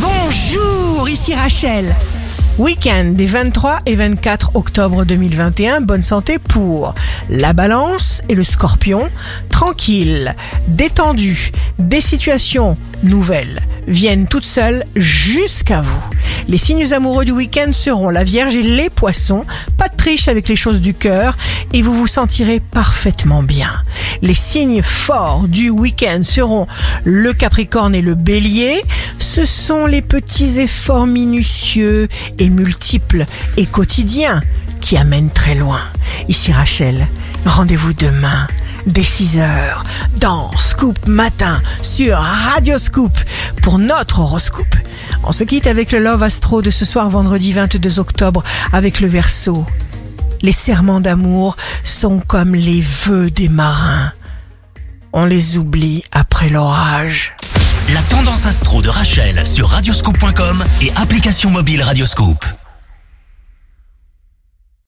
Bonjour, ici Rachel. Week-end des 23 et 24 octobre 2021, bonne santé pour la balance et le scorpion. Tranquille, détendu, des situations nouvelles viennent toutes seules jusqu'à vous. Les signes amoureux du week-end seront la Vierge et les poissons. Pas de triche avec les choses du cœur et vous vous sentirez parfaitement bien. Les signes forts du week-end seront le Capricorne et le Bélier. Ce sont les petits efforts minutieux et multiples et quotidiens qui amènent très loin. Ici Rachel, rendez-vous demain dès 6 heures dans Scoop Matin sur Radio Scoop pour notre horoscope. On se quitte avec le Love Astro de ce soir vendredi 22 octobre avec le Verseau. Les serments d'amour sont comme les vœux des marins. On les oublie après l'orage. La tendance astro de Rachel sur radioscope.com et application mobile Radioscope.